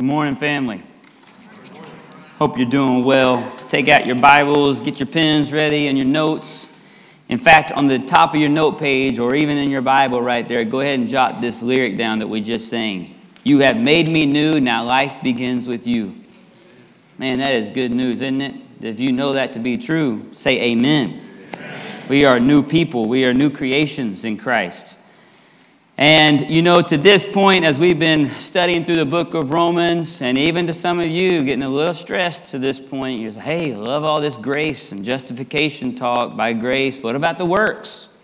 Good morning, family. Hope you're doing well. Take out your Bibles, get your pens ready and your notes. In fact, on the top of your note page or even in your Bible right there, go ahead and jot this lyric down that we just sang. You have made me new, now life begins with you. Man, that is good news, isn't it? If you know that to be true, say amen. amen. We are new people, we are new creations in Christ. And, you know, to this point, as we've been studying through the book of Romans, and even to some of you getting a little stressed to this point, you're like, hey, love all this grace and justification talk by grace. What about the works?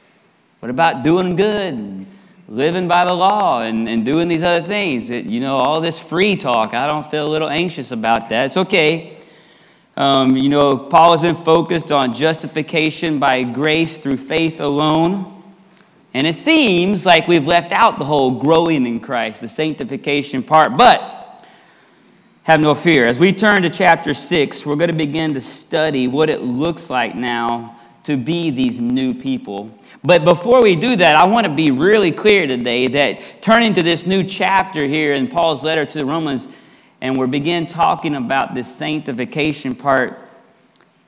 What about doing good, living by the law, and, and doing these other things? It, you know, all this free talk, I don't feel a little anxious about that. It's okay. Um, you know, Paul has been focused on justification by grace through faith alone. And it seems like we've left out the whole growing in Christ, the sanctification part. But have no fear. As we turn to chapter 6, we're going to begin to study what it looks like now to be these new people. But before we do that, I want to be really clear today that turning to this new chapter here in Paul's letter to the Romans, and we're begin talking about this sanctification part,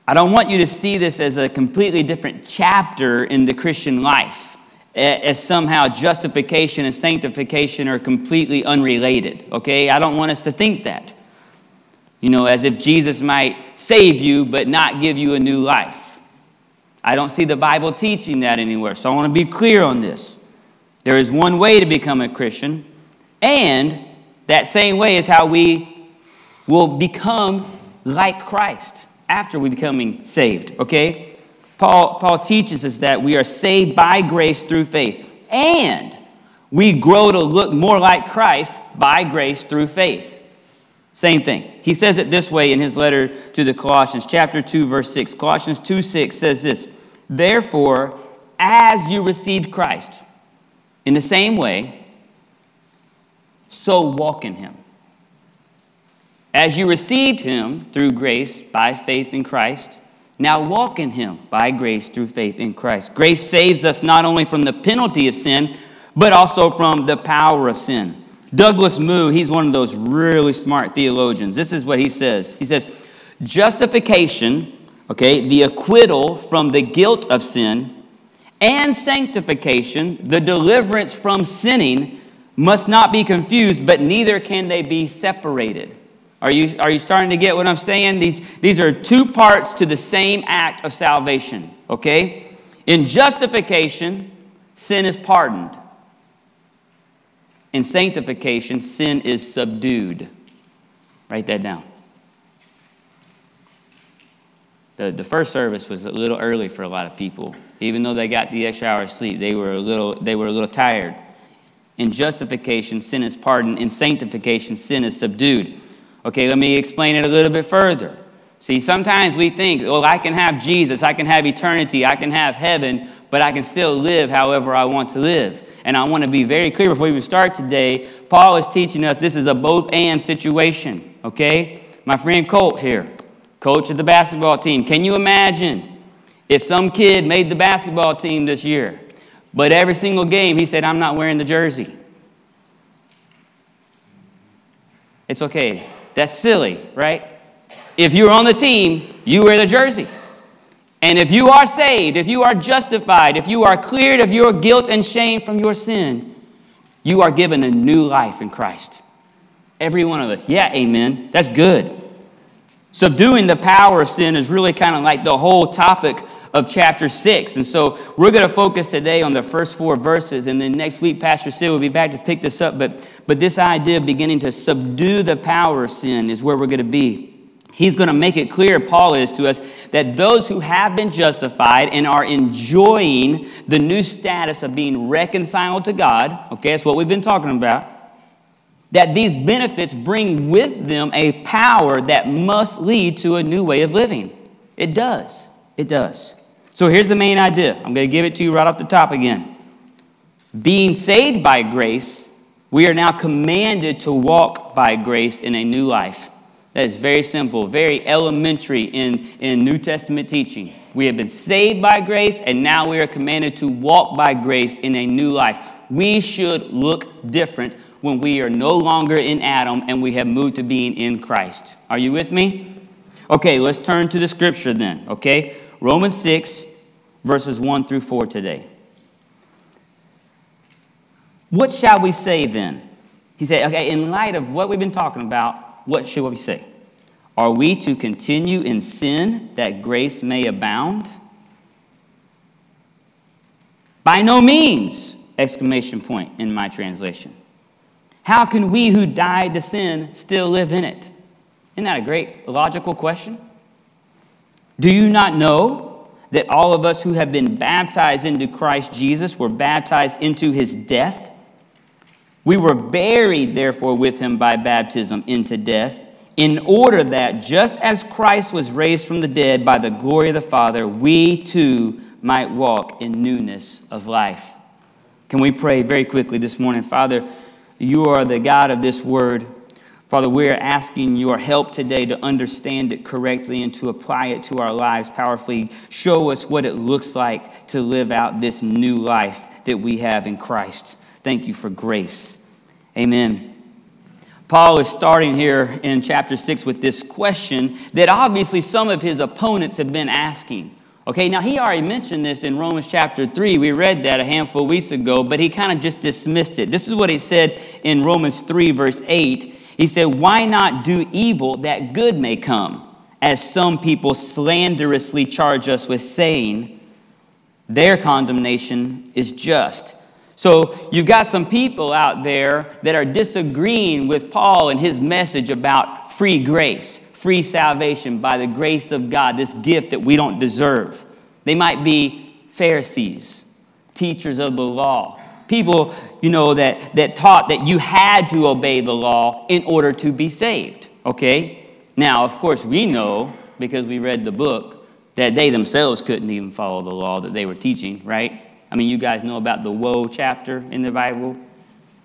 I don't want you to see this as a completely different chapter in the Christian life as somehow justification and sanctification are completely unrelated, okay? I don't want us to think that. You know, as if Jesus might save you but not give you a new life. I don't see the Bible teaching that anywhere, so I want to be clear on this. There is one way to become a Christian, and that same way is how we will become like Christ after we becoming saved, okay? Paul, Paul teaches us that we are saved by grace through faith, and we grow to look more like Christ by grace through faith. Same thing. He says it this way in his letter to the Colossians, chapter 2, verse 6. Colossians 2 6 says this Therefore, as you received Christ, in the same way, so walk in him. As you received him through grace by faith in Christ, now walk in him by grace through faith in Christ. Grace saves us not only from the penalty of sin, but also from the power of sin. Douglas Moo, he's one of those really smart theologians. This is what he says. He says, justification, okay, the acquittal from the guilt of sin, and sanctification, the deliverance from sinning, must not be confused, but neither can they be separated. Are you, are you starting to get what I'm saying? These, these are two parts to the same act of salvation, okay? In justification, sin is pardoned. In sanctification, sin is subdued. Write that down. The, the first service was a little early for a lot of people. Even though they got the extra hour of sleep, they were a little, they were a little tired. In justification, sin is pardoned. In sanctification, sin is subdued. Okay, let me explain it a little bit further. See, sometimes we think, well, I can have Jesus, I can have eternity, I can have heaven, but I can still live however I want to live. And I want to be very clear before we even start today. Paul is teaching us this is a both and situation, okay? My friend Colt here, coach of the basketball team. Can you imagine if some kid made the basketball team this year, but every single game he said, I'm not wearing the jersey? It's okay. That's silly, right? If you're on the team, you wear the jersey. And if you are saved, if you are justified, if you are cleared of your guilt and shame from your sin, you are given a new life in Christ. Every one of us. Yeah, amen. That's good. Subduing the power of sin is really kind of like the whole topic of chapter 6. And so we're going to focus today on the first four verses. And then next week, Pastor Sid will be back to pick this up. But, but this idea of beginning to subdue the power of sin is where we're going to be. He's going to make it clear, Paul is to us, that those who have been justified and are enjoying the new status of being reconciled to God, okay, that's what we've been talking about, that these benefits bring with them a power that must lead to a new way of living. It does. It does. So here's the main idea. I'm going to give it to you right off the top again. Being saved by grace, we are now commanded to walk by grace in a new life. That is very simple, very elementary in, in New Testament teaching. We have been saved by grace, and now we are commanded to walk by grace in a new life. We should look different when we are no longer in Adam and we have moved to being in Christ. Are you with me? Okay, let's turn to the scripture then, okay? Romans 6, verses 1 through 4 today. What shall we say then? He said, okay, in light of what we've been talking about, what should we say? Are we to continue in sin that grace may abound? By no means! Exclamation point in my translation. How can we who died to sin still live in it? Isn't that a great logical question? Do you not know that all of us who have been baptized into Christ Jesus were baptized into his death? We were buried, therefore, with him by baptism into death, in order that just as Christ was raised from the dead by the glory of the Father, we too might walk in newness of life. Can we pray very quickly this morning? Father, you are the God of this word. Father, we're asking your help today to understand it correctly and to apply it to our lives powerfully. Show us what it looks like to live out this new life that we have in Christ. Thank you for grace. Amen. Paul is starting here in chapter 6 with this question that obviously some of his opponents have been asking. Okay, now he already mentioned this in Romans chapter 3. We read that a handful of weeks ago, but he kind of just dismissed it. This is what he said in Romans 3, verse 8. He said, Why not do evil that good may come? As some people slanderously charge us with saying, their condemnation is just. So you've got some people out there that are disagreeing with Paul and his message about free grace free salvation by the grace of God, this gift that we don't deserve. They might be Pharisees, teachers of the law, people, you know, that, that taught that you had to obey the law in order to be saved, okay? Now, of course, we know, because we read the book, that they themselves couldn't even follow the law that they were teaching, right? I mean, you guys know about the woe chapter in the Bible.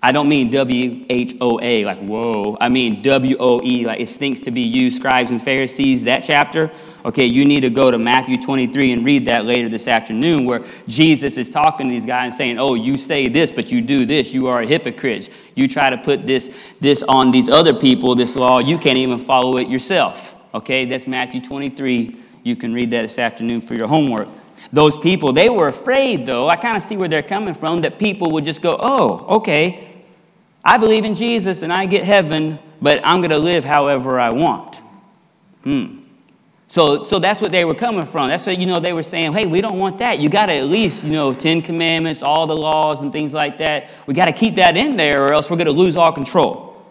I don't mean W H O A, like whoa. I mean W O E, like it stinks to be you, scribes and Pharisees, that chapter. Okay, you need to go to Matthew 23 and read that later this afternoon, where Jesus is talking to these guys and saying, Oh, you say this, but you do this. You are a hypocrite. You try to put this, this on these other people, this law, you can't even follow it yourself. Okay, that's Matthew 23. You can read that this afternoon for your homework. Those people, they were afraid, though. I kind of see where they're coming from, that people would just go, Oh, okay I believe in Jesus and I get heaven, but I'm going to live however I want. Hmm. So, so that's what they were coming from. That's what, you know, they were saying, hey, we don't want that. You got to at least, you know, Ten Commandments, all the laws and things like that. We got to keep that in there or else we're going to lose all control.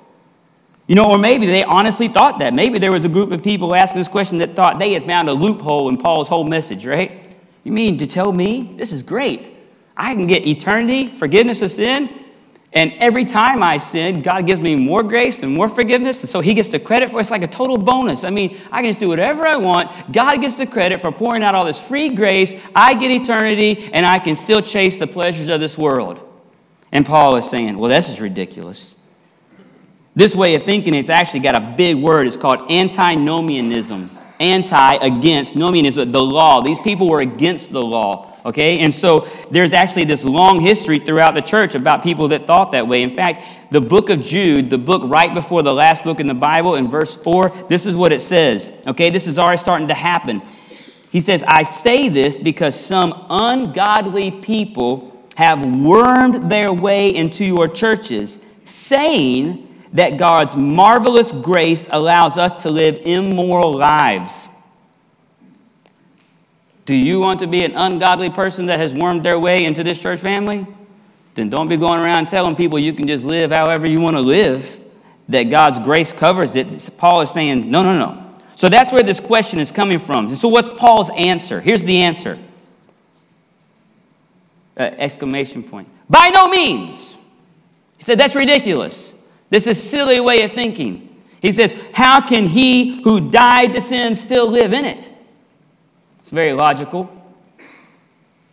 You know, or maybe they honestly thought that. Maybe there was a group of people asking this question that thought they had found a loophole in Paul's whole message, right? You mean to tell me this is great? I can get eternity, forgiveness of sin, and every time I sin, God gives me more grace and more forgiveness. And so He gets the credit for it. It's like a total bonus. I mean, I can just do whatever I want. God gets the credit for pouring out all this free grace. I get eternity, and I can still chase the pleasures of this world. And Paul is saying, well, this is ridiculous. This way of thinking, it's actually got a big word. It's called antinomianism. Anti, against, nomianism, the law. These people were against the law. Okay? And so there's actually this long history throughout the church about people that thought that way. In fact, the book of Jude, the book right before the last book in the Bible, in verse 4, this is what it says. Okay? This is already starting to happen. He says, I say this because some ungodly people have wormed their way into your churches, saying that God's marvelous grace allows us to live immoral lives. Do you want to be an ungodly person that has wormed their way into this church family? Then don't be going around telling people you can just live however you want to live, that God's grace covers it. Paul is saying, no, no, no. So that's where this question is coming from. So, what's Paul's answer? Here's the answer uh, exclamation point. By no means. He said, that's ridiculous. This is silly way of thinking. He says, how can he who died to sin still live in it? It's very logical.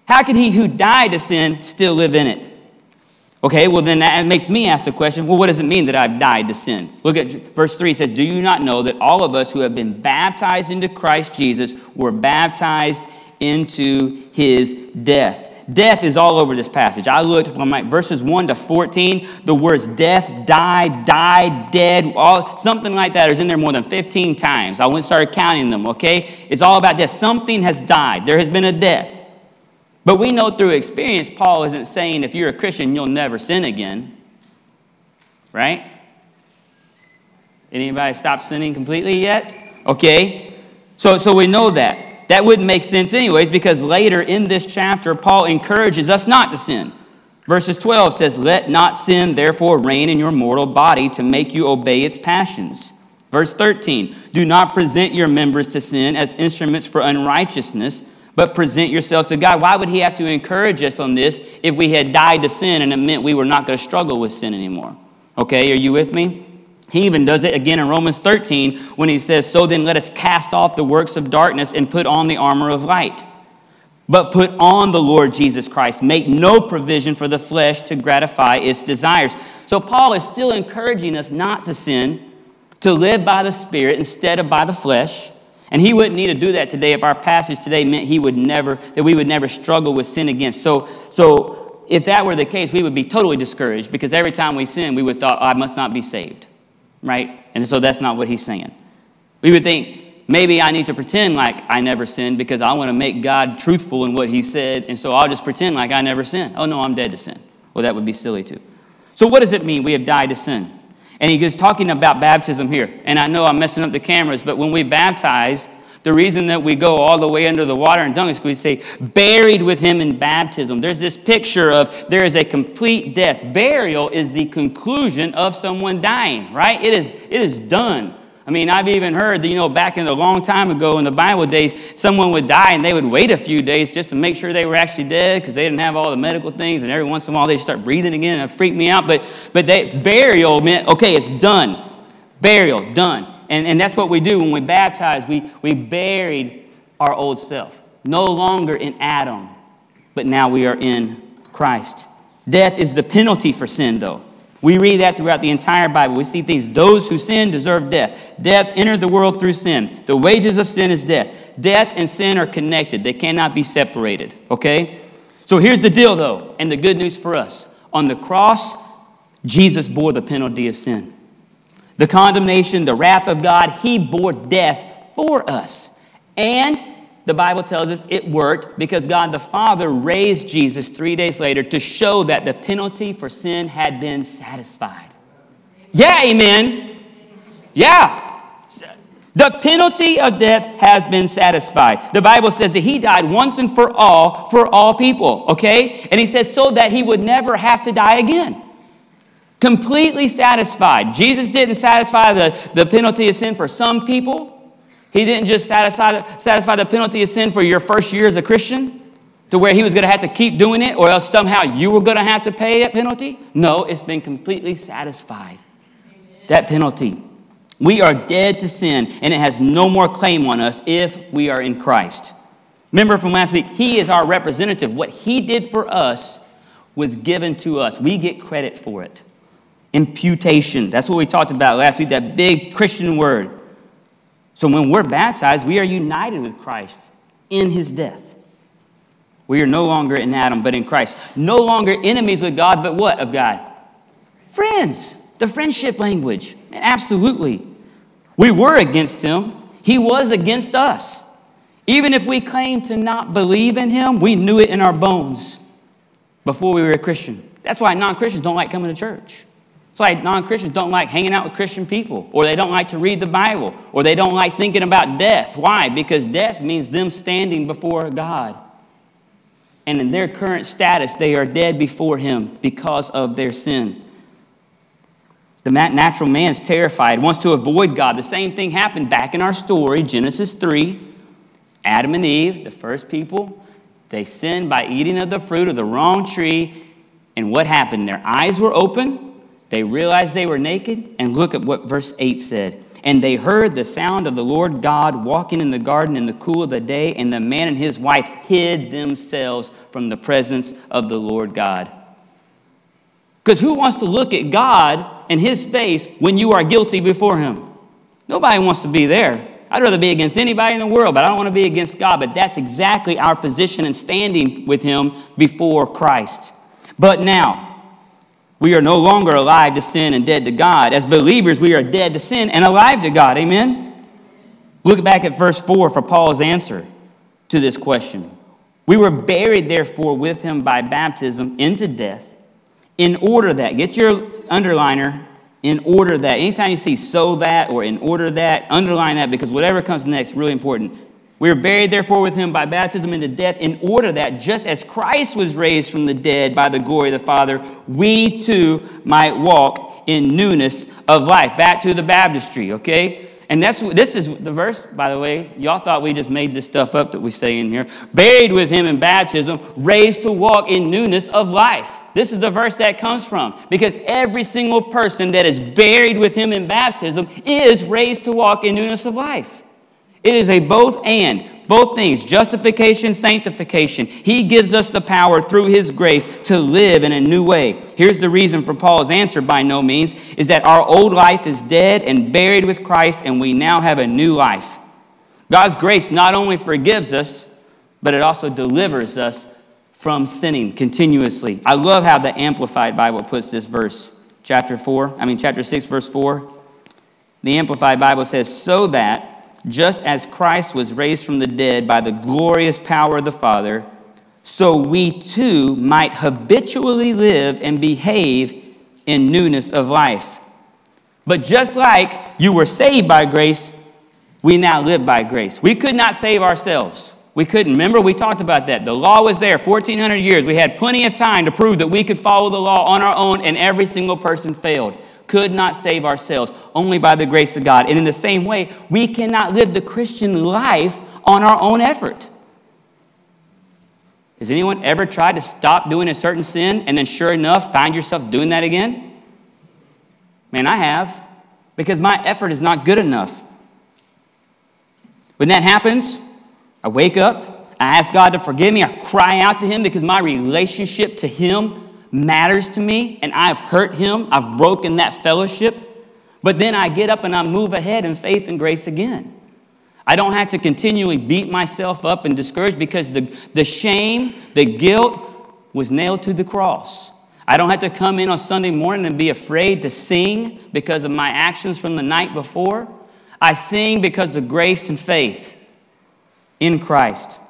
How can he who died to sin still live in it? Okay, well, then that makes me ask the question well, what does it mean that I've died to sin? Look at verse 3 it says, Do you not know that all of us who have been baptized into Christ Jesus were baptized into his death? Death is all over this passage. I looked from like verses 1 to 14. The words death, die, died, dead, all, something like that is in there more than 15 times. I went started counting them, okay? It's all about death. Something has died. There has been a death. But we know through experience, Paul isn't saying if you're a Christian, you'll never sin again. Right? Anybody stop sinning completely yet? Okay. So, so we know that. That wouldn't make sense, anyways, because later in this chapter, Paul encourages us not to sin. Verses 12 says, Let not sin therefore reign in your mortal body to make you obey its passions. Verse 13, Do not present your members to sin as instruments for unrighteousness, but present yourselves to God. Why would he have to encourage us on this if we had died to sin and it meant we were not going to struggle with sin anymore? Okay, are you with me? He even does it again in Romans 13 when he says, So then let us cast off the works of darkness and put on the armor of light. But put on the Lord Jesus Christ. Make no provision for the flesh to gratify its desires. So Paul is still encouraging us not to sin, to live by the Spirit instead of by the flesh. And he wouldn't need to do that today if our passage today meant he would never, that we would never struggle with sin again. So, so if that were the case, we would be totally discouraged because every time we sin, we would thought, oh, I must not be saved right? And so that's not what he's saying. We would think, maybe I need to pretend like I never sinned because I want to make God truthful in what he said, and so I'll just pretend like I never sinned. Oh, no, I'm dead to sin. Well, that would be silly too. So, what does it mean we have died to sin? And he goes talking about baptism here. And I know I'm messing up the cameras, but when we baptize, the reason that we go all the way under the water and dunk is we say, buried with him in baptism. There's this picture of there is a complete death. Burial is the conclusion of someone dying, right? It is, it is done. I mean, I've even heard that, you know, back in a long time ago in the Bible days, someone would die and they would wait a few days just to make sure they were actually dead because they didn't have all the medical things. And every once in a while they start breathing again and it freaked me out. But, but they, burial meant, okay, it's done. Burial, done. And, and that's what we do when we baptize. We, we buried our old self. No longer in Adam, but now we are in Christ. Death is the penalty for sin, though. We read that throughout the entire Bible. We see things. Those who sin deserve death. Death entered the world through sin. The wages of sin is death. Death and sin are connected, they cannot be separated. Okay? So here's the deal, though, and the good news for us. On the cross, Jesus bore the penalty of sin the condemnation, the wrath of God. He bore death for us. And the Bible tells us it worked because God the Father raised Jesus three days later to show that the penalty for sin had been satisfied. Yeah, amen. Yeah. The penalty of death has been satisfied. The Bible says that he died once and for all for all people, okay? And he says so that he would never have to die again completely satisfied. Jesus didn't satisfy the, the penalty of sin for some people. He didn't just satisfy, satisfy the penalty of sin for your first year as a Christian to where he was going to have to keep doing it or else somehow you were going to have to pay that penalty. No, it's been completely satisfied. That penalty. We are dead to sin and it has no more claim on us if we are in Christ. Remember from last week, he is our representative. What he did for us was given to us. We get credit for it. Imputation. That's what we talked about last week, that big Christian word. So when we're baptized, we are united with Christ in his death. We are no longer in Adam, but in Christ. No longer enemies with God, but what of God? Friends. The friendship language. Absolutely. We were against him, he was against us. Even if we claim to not believe in him, we knew it in our bones before we were a Christian. That's why non Christians don't like coming to church. Like non Christians don't like hanging out with Christian people, or they don't like to read the Bible, or they don't like thinking about death. Why? Because death means them standing before God. And in their current status, they are dead before Him because of their sin. The natural man is terrified, wants to avoid God. The same thing happened back in our story, Genesis 3. Adam and Eve, the first people, they sinned by eating of the fruit of the wrong tree. And what happened? Their eyes were open they realized they were naked, and look at what verse 8 said. And they heard the sound of the Lord God walking in the garden in the cool of the day, and the man and his wife hid themselves from the presence of the Lord God. Because who wants to look at God and his face when you are guilty before him? Nobody wants to be there. I'd rather be against anybody in the world, but I don't want to be against God. But that's exactly our position and standing with Him before Christ. But now, we are no longer alive to sin and dead to God. As believers, we are dead to sin and alive to God. Amen? Look back at verse 4 for Paul's answer to this question. We were buried, therefore, with him by baptism into death, in order that, get your underliner, in order that, anytime you see so that or in order that, underline that because whatever comes next, really important. We were buried, therefore, with him by baptism into death, in order that, just as Christ was raised from the dead by the glory of the Father, we too might walk in newness of life. Back to the baptistry, okay? And that's this is the verse, by the way. Y'all thought we just made this stuff up that we say in here. Buried with him in baptism, raised to walk in newness of life. This is the verse that comes from. Because every single person that is buried with him in baptism is raised to walk in newness of life. It is a both and. Both things, justification, sanctification. He gives us the power through His grace to live in a new way. Here's the reason for Paul's answer by no means is that our old life is dead and buried with Christ, and we now have a new life. God's grace not only forgives us, but it also delivers us from sinning continuously. I love how the Amplified Bible puts this verse, chapter 4, I mean, chapter 6, verse 4. The Amplified Bible says, So that just as Christ was raised from the dead by the glorious power of the Father, so we too might habitually live and behave in newness of life. But just like you were saved by grace, we now live by grace. We could not save ourselves. We couldn't. Remember, we talked about that. The law was there 1,400 years. We had plenty of time to prove that we could follow the law on our own, and every single person failed could not save ourselves, only by the grace of God. And in the same way, we cannot live the Christian life on our own effort. Has anyone ever tried to stop doing a certain sin and then, sure enough, find yourself doing that again? Man, I have, because my effort is not good enough. When that happens, I wake up, I ask God to forgive me, I cry out to Him because my relationship to Him matters to me and I've hurt him, I've broken that fellowship, but then I get up and I move ahead in faith and grace again. I don't have to continually beat myself up and discourage because the, the shame, the guilt was nailed to the cross. I don't have to come in on Sunday morning and be afraid to sing because of my actions from the night before. I sing because of grace and faith in Christ.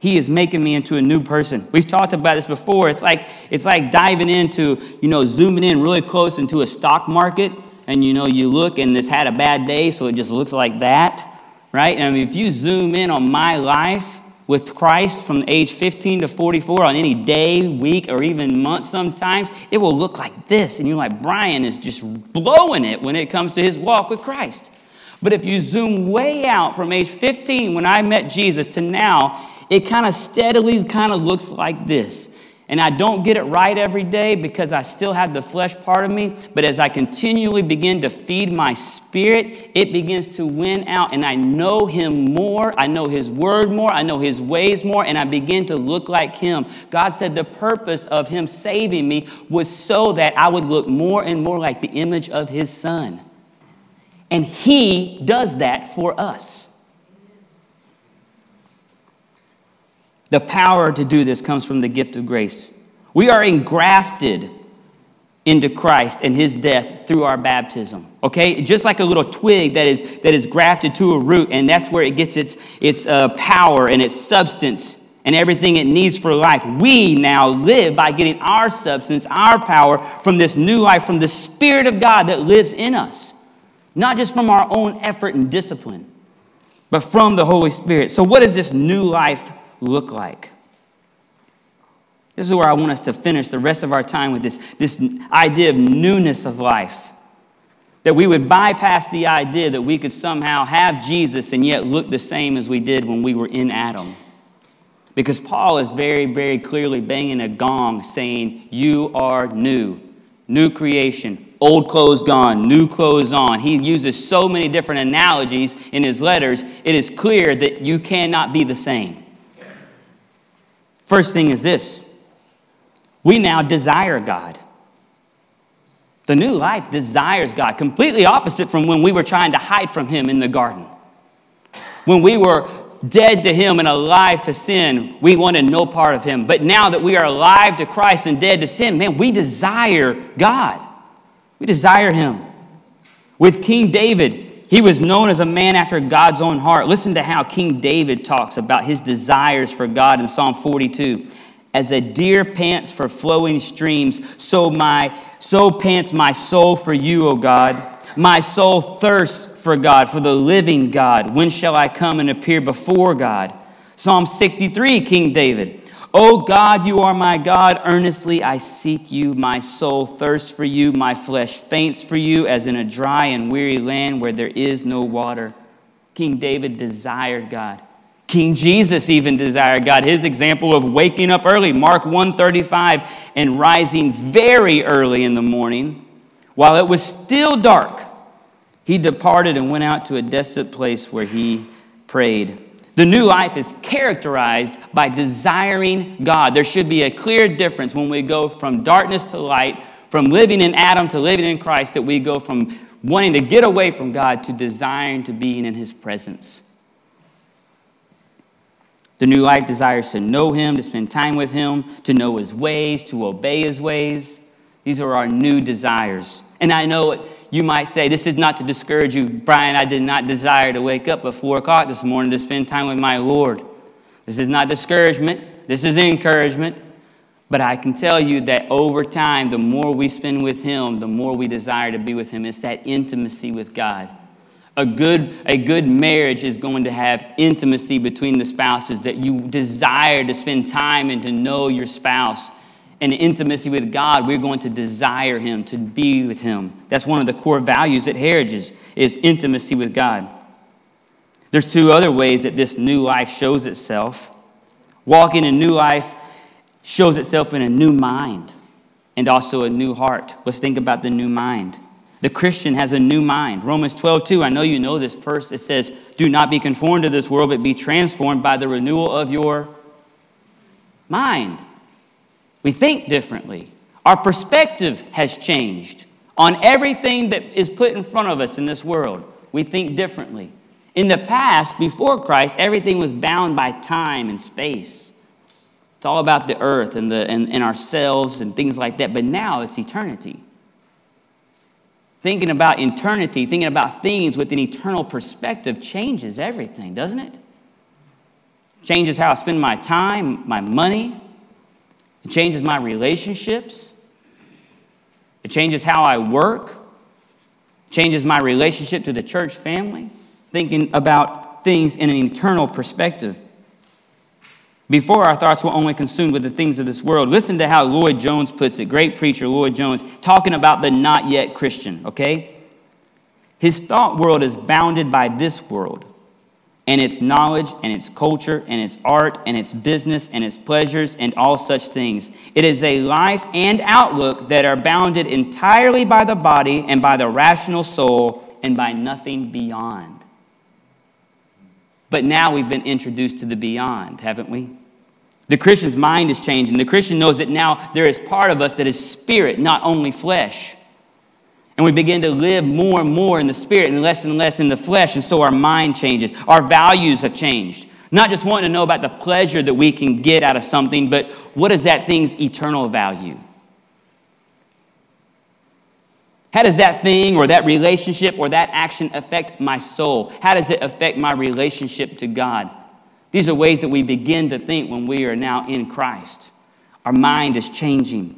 He is making me into a new person. We've talked about this before. It's like it's like diving into, you know, zooming in really close into a stock market, and you know, you look and this had a bad day, so it just looks like that, right? And I mean, if you zoom in on my life with Christ from age 15 to 44 on any day, week, or even month sometimes, it will look like this. And you're like, Brian is just blowing it when it comes to his walk with Christ. But if you zoom way out from age 15 when I met Jesus to now, it kind of steadily kind of looks like this. And I don't get it right every day because I still have the flesh part of me. But as I continually begin to feed my spirit, it begins to win out. And I know Him more. I know His word more. I know His ways more. And I begin to look like Him. God said the purpose of Him saving me was so that I would look more and more like the image of His Son. And He does that for us. The power to do this comes from the gift of grace. We are engrafted into Christ and his death through our baptism. Okay? Just like a little twig that is, that is grafted to a root, and that's where it gets its, its uh, power and its substance and everything it needs for life. We now live by getting our substance, our power from this new life, from the Spirit of God that lives in us. Not just from our own effort and discipline, but from the Holy Spirit. So, what is this new life look like? This is where I want us to finish the rest of our time with this, this idea of newness of life. That we would bypass the idea that we could somehow have Jesus and yet look the same as we did when we were in Adam. Because Paul is very, very clearly banging a gong saying, You are new, new creation, old clothes gone, new clothes on. He uses so many different analogies in his letters, it is clear that you cannot be the same. First thing is this we now desire God. The new life desires God, completely opposite from when we were trying to hide from Him in the garden. When we were dead to Him and alive to sin, we wanted no part of Him. But now that we are alive to Christ and dead to sin, man, we desire God. We desire Him. With King David, he was known as a man after God's own heart. Listen to how King David talks about his desires for God in Psalm 42. As a deer pants for flowing streams, so my so pants my soul for you, O God. My soul thirsts for God, for the living God. When shall I come and appear before God? Psalm 63, King David. O God, you are my God. Earnestly I seek you. My soul thirsts for you. My flesh faints for you, as in a dry and weary land where there is no water. King David desired God. King Jesus even desired God. His example of waking up early, Mark 135, and rising very early in the morning, while it was still dark, he departed and went out to a desolate place where he prayed. The new life is characterized by desiring God. There should be a clear difference when we go from darkness to light, from living in Adam to living in Christ, that we go from wanting to get away from God to desiring to be in His presence. The new life desires to know Him, to spend time with Him, to know His ways, to obey His ways. These are our new desires. And I know it you might say, This is not to discourage you, Brian. I did not desire to wake up at 4 o'clock this morning to spend time with my Lord. This is not discouragement, this is encouragement. But I can tell you that over time, the more we spend with Him, the more we desire to be with Him. It's that intimacy with God. A good, a good marriage is going to have intimacy between the spouses, that you desire to spend time and to know your spouse and intimacy with God, we're going to desire Him, to be with Him. That's one of the core values at Heritage is intimacy with God. There's two other ways that this new life shows itself. Walking in new life shows itself in a new mind and also a new heart. Let's think about the new mind. The Christian has a new mind. Romans 12, 2, I know you know this. First, it says, Do not be conformed to this world, but be transformed by the renewal of your mind. We think differently. Our perspective has changed on everything that is put in front of us in this world. We think differently. In the past, before Christ, everything was bound by time and space. It's all about the earth and, the, and, and ourselves and things like that. But now it's eternity. Thinking about eternity, thinking about things with an eternal perspective changes everything, doesn't it? Changes how I spend my time, my money, it changes my relationships. It changes how I work. It changes my relationship to the church family. Thinking about things in an eternal perspective. Before our thoughts were only consumed with the things of this world. Listen to how Lloyd Jones puts it, great preacher Lloyd Jones, talking about the not yet Christian, okay? His thought world is bounded by this world and its knowledge and its culture and its art and its business and its pleasures and all such things. It is a life and outlook that are bounded entirely by the body and by the rational soul and by nothing beyond. But now we've been introduced to the beyond, haven't we? The Christian's mind is changing. The Christian knows that now there is part of us that is spirit, not only flesh. And we begin to live more and more in the spirit and less and less in the flesh. And so our mind changes. Our values have changed. Not just wanting to know about the pleasure that we can get out of something, but what is that thing's eternal value? How does that thing or that relationship or that action affect my soul? How does it affect my relationship to God? These are ways that we begin to think when we are now in Christ. Our mind is changing.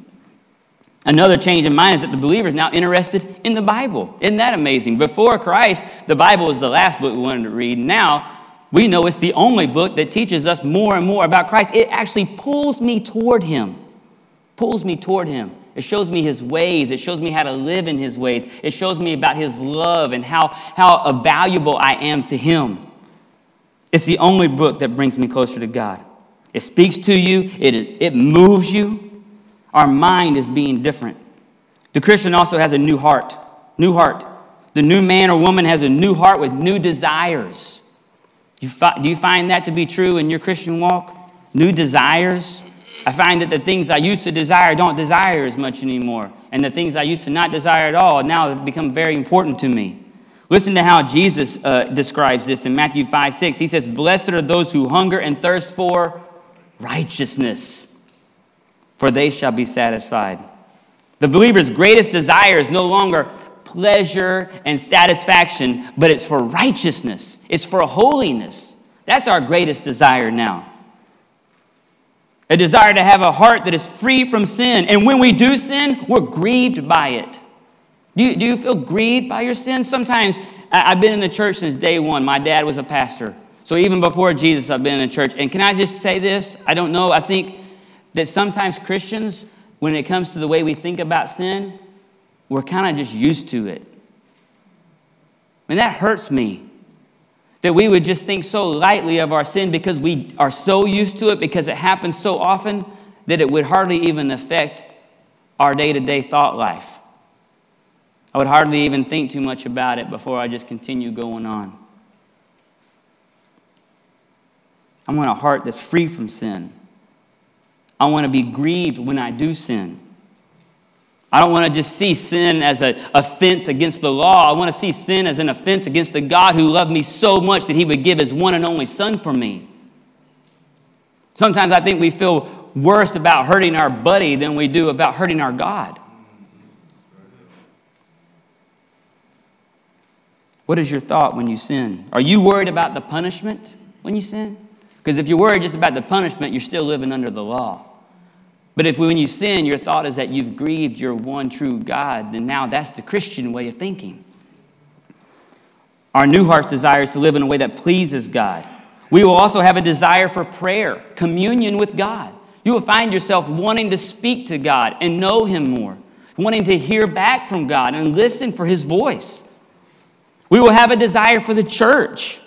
Another change in mind is that the believer is now interested in the Bible. Isn't that amazing? Before Christ, the Bible was the last book we wanted to read. Now, we know it's the only book that teaches us more and more about Christ. It actually pulls me toward Him, pulls me toward Him. It shows me His ways. It shows me how to live in His ways. It shows me about His love and how, how valuable I am to Him. It's the only book that brings me closer to God. It speaks to you, it, it moves you, our mind is being different. The Christian also has a new heart. New heart. The new man or woman has a new heart with new desires. Do you, find that to be true in your Christian walk? New desires? I find that the things I used to desire don't desire as much anymore. And the things I used to not desire at all now have become very important to me. Listen to how Jesus uh, describes this in Matthew 5 6. He says, Blessed are those who hunger and thirst for righteousness, for they shall be satisfied. The believer's greatest desire is no longer pleasure and satisfaction, but it's for righteousness, it's for holiness. That's our greatest desire now. A desire to have a heart that is free from sin. And when we do sin, we're grieved by it. Do you, do you feel grieved by your sin? Sometimes I've been in the church since day one. My dad was a pastor. So even before Jesus, I've been in the church. And can I just say this? I don't know. I think that sometimes Christians, when it comes to the way we think about sin, we're kind of just used to it. And that hurts me. That we would just think so lightly of our sin because we are so used to it, because it happens so often, that it would hardly even affect our day to day thought life. I would hardly even think too much about it before I just continue going on. I want a heart that's free from sin. I want to be grieved when I do sin. I don't want to just see sin as an offense against the law. I want to see sin as an offense against the God who loved me so much that he would give his one and only son for me. Sometimes I think we feel worse about hurting our buddy than we do about hurting our God. What is your thought when you sin? Are you worried about the punishment when you sin? Because if you're worried just about the punishment, you're still living under the law. But if when you sin, your thought is that you've grieved your one true God, then now that's the Christian way of thinking. Our new heart's desire is to live in a way that pleases God. We will also have a desire for prayer, communion with God. You will find yourself wanting to speak to God and know Him more, wanting to hear back from God and listen for His voice. We will have a desire for the church.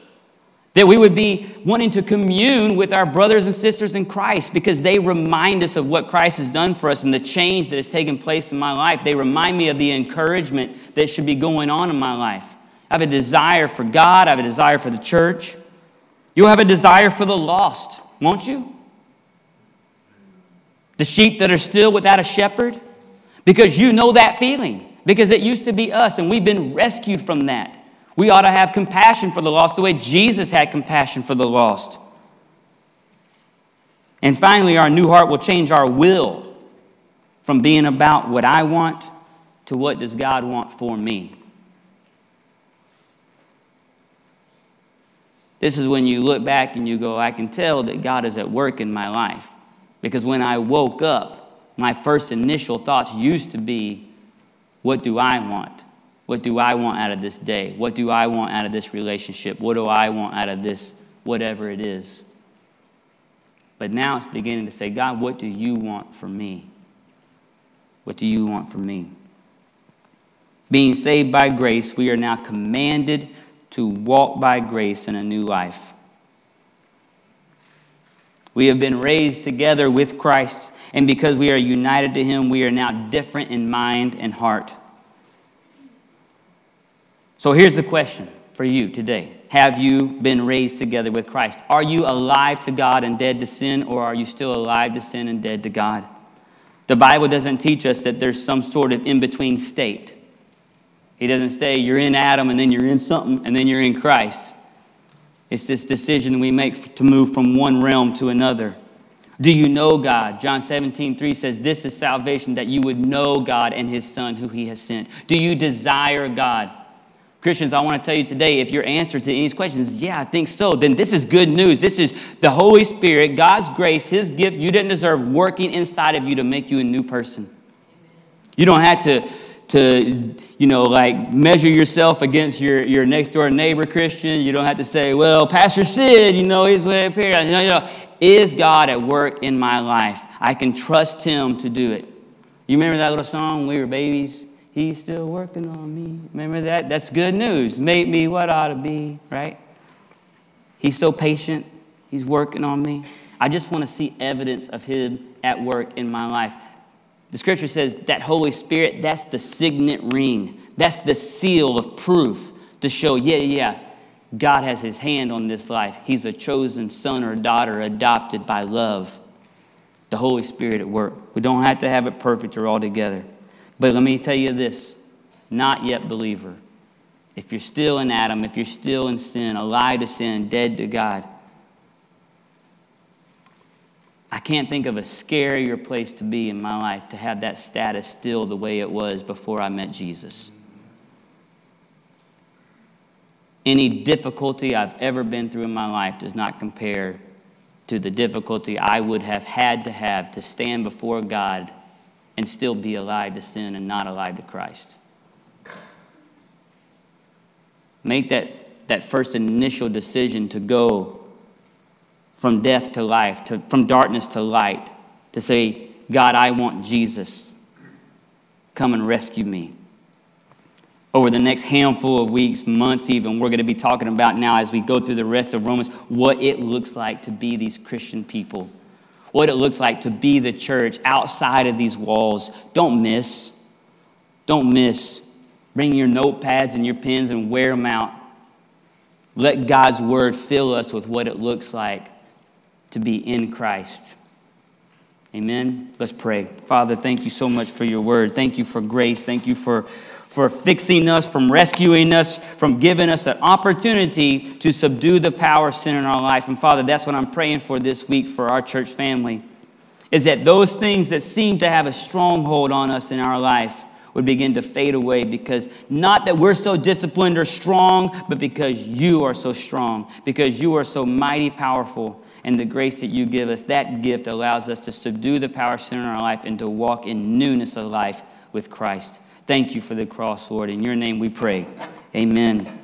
That we would be wanting to commune with our brothers and sisters in Christ because they remind us of what Christ has done for us and the change that has taken place in my life. They remind me of the encouragement that should be going on in my life. I have a desire for God, I have a desire for the church. You'll have a desire for the lost, won't you? The sheep that are still without a shepherd? Because you know that feeling, because it used to be us and we've been rescued from that. We ought to have compassion for the lost the way Jesus had compassion for the lost. And finally, our new heart will change our will from being about what I want to what does God want for me. This is when you look back and you go, I can tell that God is at work in my life. Because when I woke up, my first initial thoughts used to be, What do I want? What do I want out of this day? What do I want out of this relationship? What do I want out of this, whatever it is? But now it's beginning to say, God, what do you want from me? What do you want from me? Being saved by grace, we are now commanded to walk by grace in a new life. We have been raised together with Christ, and because we are united to Him, we are now different in mind and heart. So here's the question for you today Have you been raised together with Christ? Are you alive to God and dead to sin, or are you still alive to sin and dead to God? The Bible doesn't teach us that there's some sort of in between state. He doesn't say you're in Adam and then you're in something and then you're in Christ. It's this decision we make to move from one realm to another. Do you know God? John 17, 3 says, This is salvation, that you would know God and his Son who he has sent. Do you desire God? Christians, I want to tell you today if your answer to these questions is, yeah, I think so, then this is good news. This is the Holy Spirit, God's grace, His gift you didn't deserve, working inside of you to make you a new person. You don't have to, to you know, like measure yourself against your, your next door neighbor Christian. You don't have to say, well, Pastor Sid, you know, he's way up here. You know, you know, is God at work in my life? I can trust Him to do it. You remember that little song, We Were Babies? He's still working on me. Remember that? That's good news. Made me what I ought to be, right? He's so patient. He's working on me. I just want to see evidence of Him at work in my life. The scripture says that Holy Spirit, that's the signet ring. That's the seal of proof to show, yeah, yeah, God has His hand on this life. He's a chosen son or daughter adopted by love. The Holy Spirit at work. We don't have to have it perfect or all together. But let me tell you this not yet believer. If you're still in Adam, if you're still in sin, alive to sin, dead to God, I can't think of a scarier place to be in my life to have that status still the way it was before I met Jesus. Any difficulty I've ever been through in my life does not compare to the difficulty I would have had to have to stand before God and still be alive to sin and not alive to Christ. Make that, that first initial decision to go from death to life, to, from darkness to light, to say, God, I want Jesus. Come and rescue me. Over the next handful of weeks, months even, we're going to be talking about now as we go through the rest of Romans what it looks like to be these Christian people, what it looks like to be the church outside of these walls. Don't miss. Don't miss. Bring your notepads and your pens and wear them out. Let God's word fill us with what it looks like to be in Christ. Amen. Let's pray. Father, thank you so much for your word. Thank you for grace. Thank you for, for fixing us, from rescuing us, from giving us an opportunity to subdue the power of sin in our life. And Father, that's what I'm praying for this week for our church family. Is that those things that seem to have a stronghold on us in our life would begin to fade away because not that we're so disciplined or strong, but because you are so strong, because you are so mighty powerful and the grace that you give us, that gift allows us to subdue the power sin in our life and to walk in newness of life with Christ. Thank you for the cross, Lord. In your name we pray. Amen.